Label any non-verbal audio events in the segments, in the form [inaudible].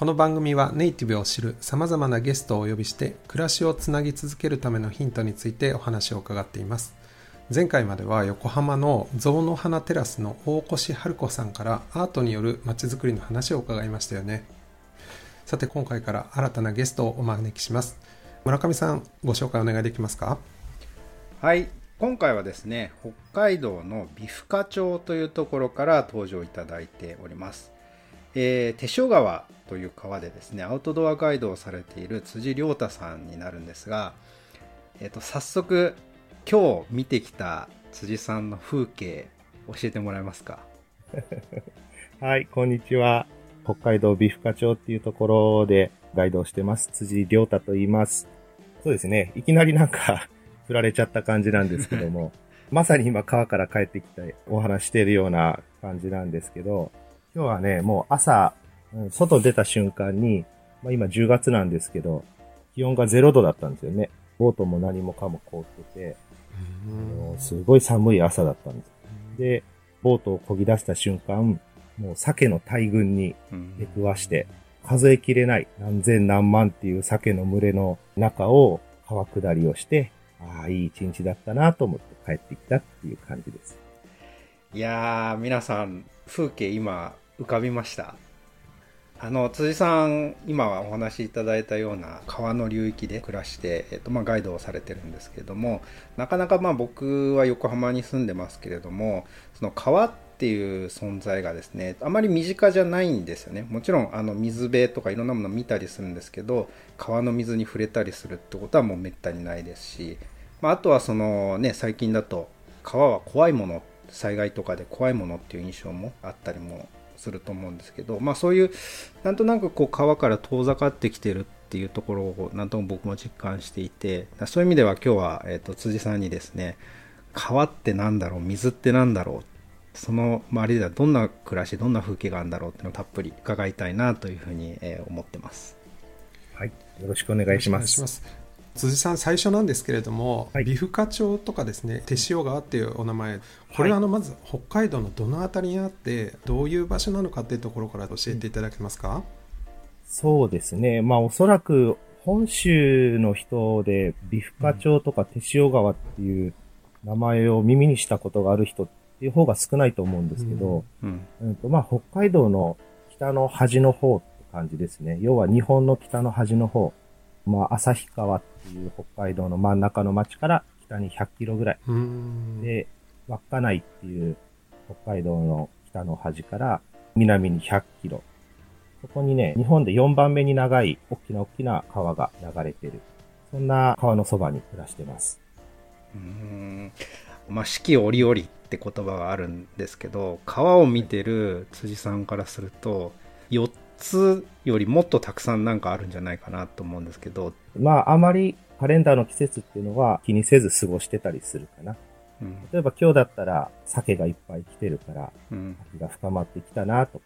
この番組はネイティブを知る様々なゲストをお呼びして暮らしをつなぎ続けるためのヒントについてお話を伺っています。前回までは横浜の象の花テラスの大越春子さんからアートによる街づくりの話を伺いましたよね。さて今回から新たなゲストをお招きします。村上さんご紹介お願いできますか？はい今回はですね北海道の美深町というところから登場いただいております、えー、手塩川という川でですねアウトドアガイドをされている辻亮太さんになるんですが、えー、と早速今日見てきた辻さんの風景教えてもらえますか？[laughs] はい、こんにちは。北海道美深町っていうところでガイドをしてます。辻亮太と言います。そうですね。いきなりなんか [laughs] 振られちゃった感じなんですけども、[laughs] まさに今川から帰ってきてお話しているような感じなんですけど、今日はね、もう朝、うん外出た瞬間に、まあ今10月なんですけど、気温が0度だったんですよね。ボートも何もかも凍ってて、あのすごい寒い朝だったんです。で、ボートを漕ぎ出した瞬間、もう鮭の大群にうん出くわして、数えきれない何千何万っていう鮭の群れの中を川下りをして、ああ、いい一日だったなと思って帰ってきたっていう感じです。いやー皆さん風景今浮かびました。あの辻さん今はお話しいただいたような川の流域で暮らして、えっとまあ、ガイドをされてるんですけれどもなかなかまあ僕は横浜に住んでますけれどもその川っていう存在がですねあまり身近じゃないんですよね。もちろんあの水辺とかいろんなもの見たりするんですけど川の水に触れたりするってことはもうめったにないですし、まあ、あとはそのね最近だと川は怖いもの災害とかで怖いものっていう印象もあったりもすると思うんですけど、まあ、そういうなんとなくこう川から遠ざかってきてるっていうところをなんとも僕も実感していてそういう意味では今日は、えー、と辻さんにですね川ってなんだろう水ってなんだろうその周りではどんな暮らしどんな風景があるんだろうっていうのをたっぷり伺いたいなというふうに、えー思ってます。はい。よろしくお願いします。辻さん最初なんですけれども、はい美深町とかですね手塩川っていうお名前これはあのまず北海道のどの辺りにあってどういう場所なのかっていうところから教えていただけますか、そうですね。まあおそらく本州の人で美深町とか手塩川っていう名前を耳にしたことがある人っていう方が少ないと思うんですけど、うんうんと、まあ、北海道の北の端の方って感じですね。要は日本の北の端の方。まあ、旭川っていう北海道の真ん中の町から北に100キロぐらい。で、稚内っていう北海道の北の端から南に100キロ。そこにね、日本で4番目に長い大きな大きな川が流れてる。そんな川のそばに暮らしてます。うーんまあ、四季折々って言葉があるんですけど川を見てる辻さんからすると4つよりもっとたくさんなんかあるんじゃないかなと思うんですけど、まあ、あまりカレンダーの季節っていうのは気にせず過ごしてたりするかな。うん例えば今日だったら鮭がいっぱい来てるから、うん秋が深まってきたなとか。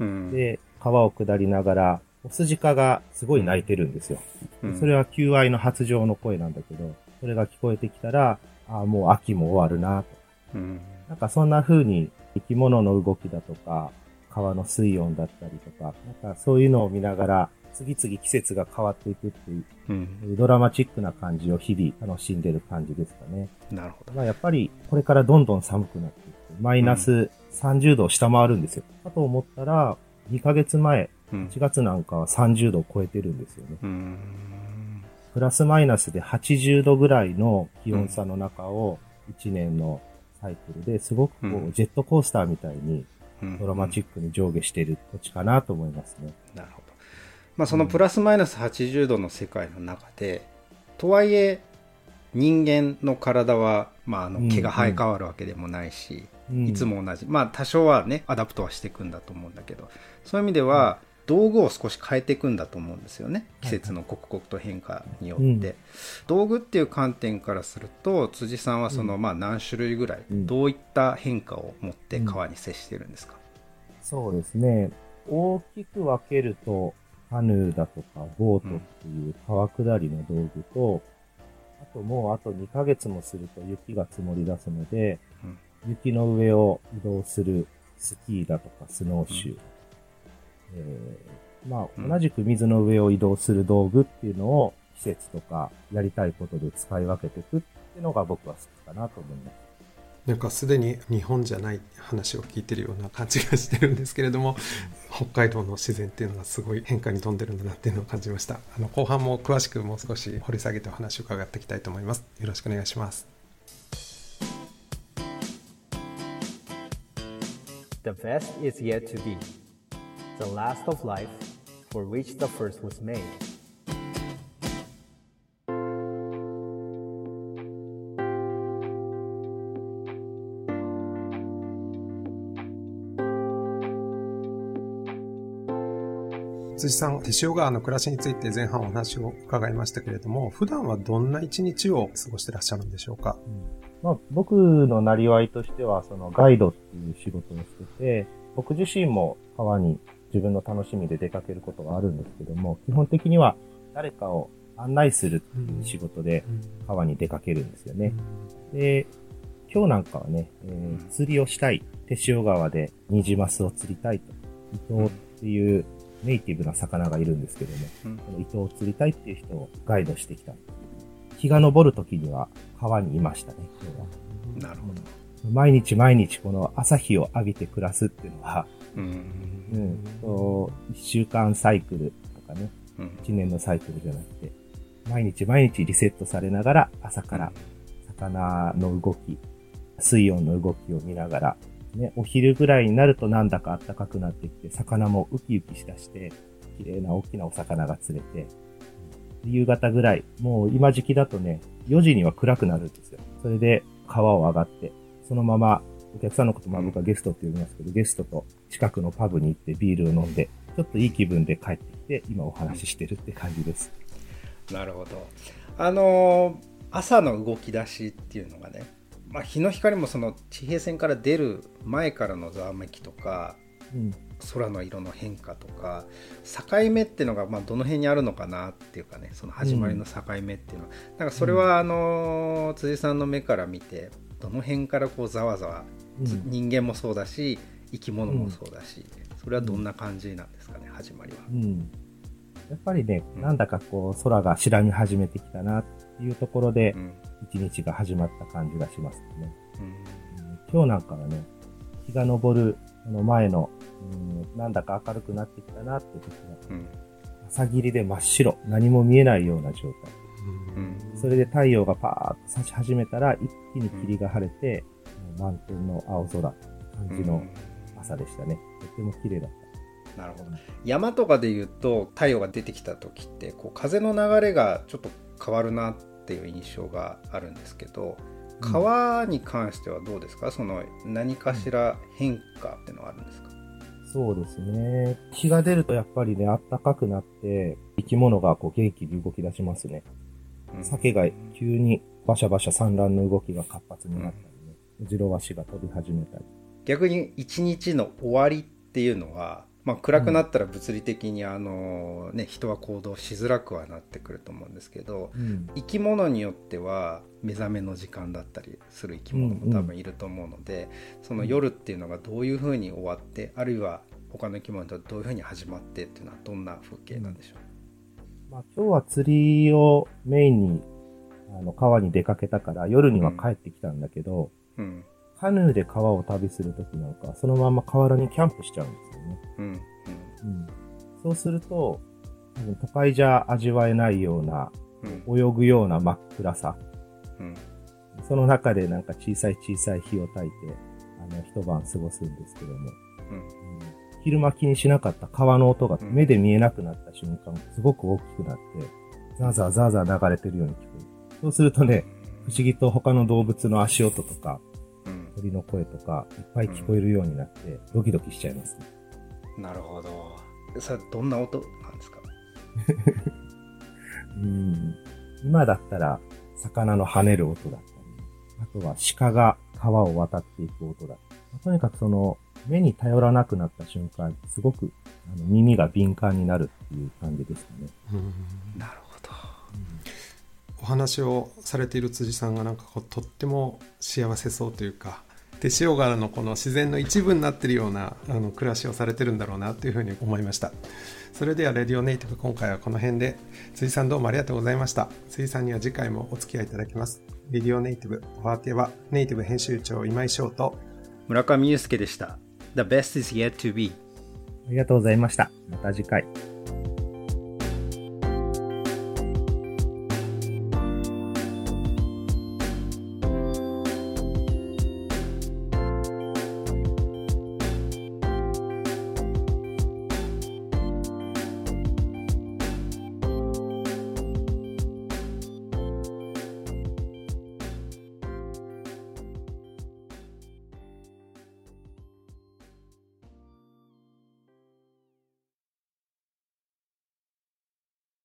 うんで、川を下りながら、オスジカがすごい鳴いてるんですよ。うんそれは求愛の発情の声なんだけど、それが聞こえてきたら、ああ、もう秋も終わるなとか。うんなんかそんな風に生き物の動きだとか、川の水温だったりとか、なんかそういうのを見ながら、次々季節が変わっていくっていう、うんドラマチックな感じを日々楽しんでる感じですかね。なるほどまあやっぱりこれからどんどん寒くなっていって、マイナス30度を下回るんですよ。かと思ったら、2ヶ月前、うん1月なんかは30度を超えてるんですよね。うんプラスマイナスで80度ぐらいの気温差の中を1年のサイクルですごくこうんうジェットコースターみたいにうんドラマチックに上下している土地かなと思いますね。なるほど。まあそのプラスマイナス80度の世界の中で、とはいえ人間の体は、まあ、あうんの毛が生え変わるわけでもないし、うん。いつも同じ。まあ多少はね adapt はしていくんだと思うんだけどそういう意味では道具を少し変えていくんだと思うんですよね。季節の刻々と変化によって、うん、道具っていう観点からすると辻さんはその、うん、まあ何種類ぐらい、うん、どういった変化を持って川に接してるんですか、そうですね。大きく分けるとカヌーだとかボートっていう川下りの道具と、あともうあと2ヶ月もすると雪が積もり出すので、雪の上を移動するスキーだとかスノーシュー、えー、まあ、同じく水の上を移動する道具っていうのを季節とかやりたいことで使い分けていくっていうのが僕は好きかなと思います。なんかすでに日本じゃない話を聞いてるような感じがしてるんですけれども、北海道の自然っていうのがすごい変化に富んでるんだなっていうのを感じました。あの後半も詳しくもう少し掘り下げてお話を伺っていきたいと思います。よろしくお願いします。The best is yet to be. The last of life for which the first was made. 辻さん、手塩川の暮らしについて前半お話を伺いましたけれども、普段はどんな一日を過ごしてらっしゃるんでしょうか、うん、まあ、僕のなりわいとしては、そのガイドっていう仕事をしてて、僕自身も川に自分の楽しみで出かけることがあるんですけども、基本的には誰かを案内するっていう仕事で川に出かけるんですよね。で、今日なんかはね、えー、釣りをしたい。手塩川でニジマスを釣りたいと。伊藤っていうネイティブな魚がいるんですけども、うん、この糸を釣りたいっていう人をガイドしてきた。日が昇る時には川にいましたね、今日は。なるほど。毎日毎日この朝日を浴びて暮らすっていうのは、うん、うん、と一週間サイクルとかね、一、うん、年のサイクルじゃなくて、毎日毎日リセットされながら朝から魚の動き、水温の動きを見ながらね、お昼ぐらいになるとなん。だか暖かくなってきて、魚もウキウキしだして、綺麗な大きなお魚が釣れて、夕方ぐらい、もう今時期だとね、4時には暗くなるん。ですよ。それで川を上がって、そのままお客さんのことまあ僕はゲストって呼びますけど、ゲストと近くのパブに行ってビールを飲んで、ちょっといい気分で帰ってきて、今お話ししてるって感じです。なるほど。あのー、朝の動き出しっていうのがね、まあ、日の光もその地平線から出る前からのざわめきとか、うん、空の色の変化とか境目っていうのがまあどの辺にあるのかなっていうかねその始まりの境目っていうのは、うん、なんかそれはあの辻さんの目から見てどの辺からこうざわざわ、うん、人間もそうだし生き物もそうだし、それはどんな感じなんですかね始まりは。やっぱりね、なんだかこう空が白み始めてきたなっていうところで、一日が始まった感じがしますね。うん、今日なんかはね、日が昇るあの前の、うん、なんだか明るくなってきたなって時は、うん、朝霧で真っ白、何も見えないような状態。うん、それで太陽がパーッと差し始めたら、一気に霧が晴れて、満天の青空感じの朝でしたね。とても綺麗だった。なるほど。山とかで言うと、太陽が出てきた時って、こう風の流れがちょっと変わるなっっていう印象があるんですけど川に関してはどうですか？その何かしら変化っていうのはあるんですか？そうですね。日が出るとやっぱりね、暖かくなって、生き物がこう元気に動き出しますね。うん、鮭が急にバシャバシャ産卵の動きが活発になったりね、うん、ジロワシが飛び始めたり。逆に一日の終わりっていうのは、まあ、暗くなったら物理的にあの、ね、人は行動しづらくはなってくると思うんですけど、うん、生き物によっては目覚めの時間だったりする生き物も多分いると思うので、うんうん、その夜っていうのがどういうふうに終わってあるいは他の生き物とどういうふうに始まってっていうのはどんな風景なんでしょう、まあ、今日は釣りをメインにあの川に出かけたから夜には帰ってきたんだけど、うん、カヌーで川を旅するときなんかそのまま河原にキャンプしちゃうんですね。うん。うん。そうすると、都会じゃ味わえないような、泳ぐような真っ暗さ。うん。その中でなんか小さい小さい火を焚いて、あの、一晩過ごすんですけども。うん。昼間気にしなかった川の音が目で見えなくなった瞬間、すごく大きくなって、ザーザーザーザー流れてるように聞こえる。そうするとね、不思議と他の動物の足音とか、鳥の声とか、いっぱい聞こえるようになって、ドキドキしちゃいますね。なるほど。それどんな音なんですか？[laughs] うん今だったら、魚の跳ねる音だったり、あとは鹿が川を渡っていく音だったり、とにかくその、目に頼らなくなった瞬間、すごくあの耳が敏感になるっていう感じですかね。なるほど。お話をされている辻さんがなんかこうとっても幸せそうというか手塩原のこの自然の一部になっているようなあの暮らしをされてるんだろうなというふうに思いましたそれではレディオネイティブ今回はこの辺で辻さんどうもありがとうございました辻さんには次回もお付き合いいただきますレディオネイティブお相手はネイティブ編集長今井翔と村上祐介でした。The best is yet to be. ありがとうございました。また次回。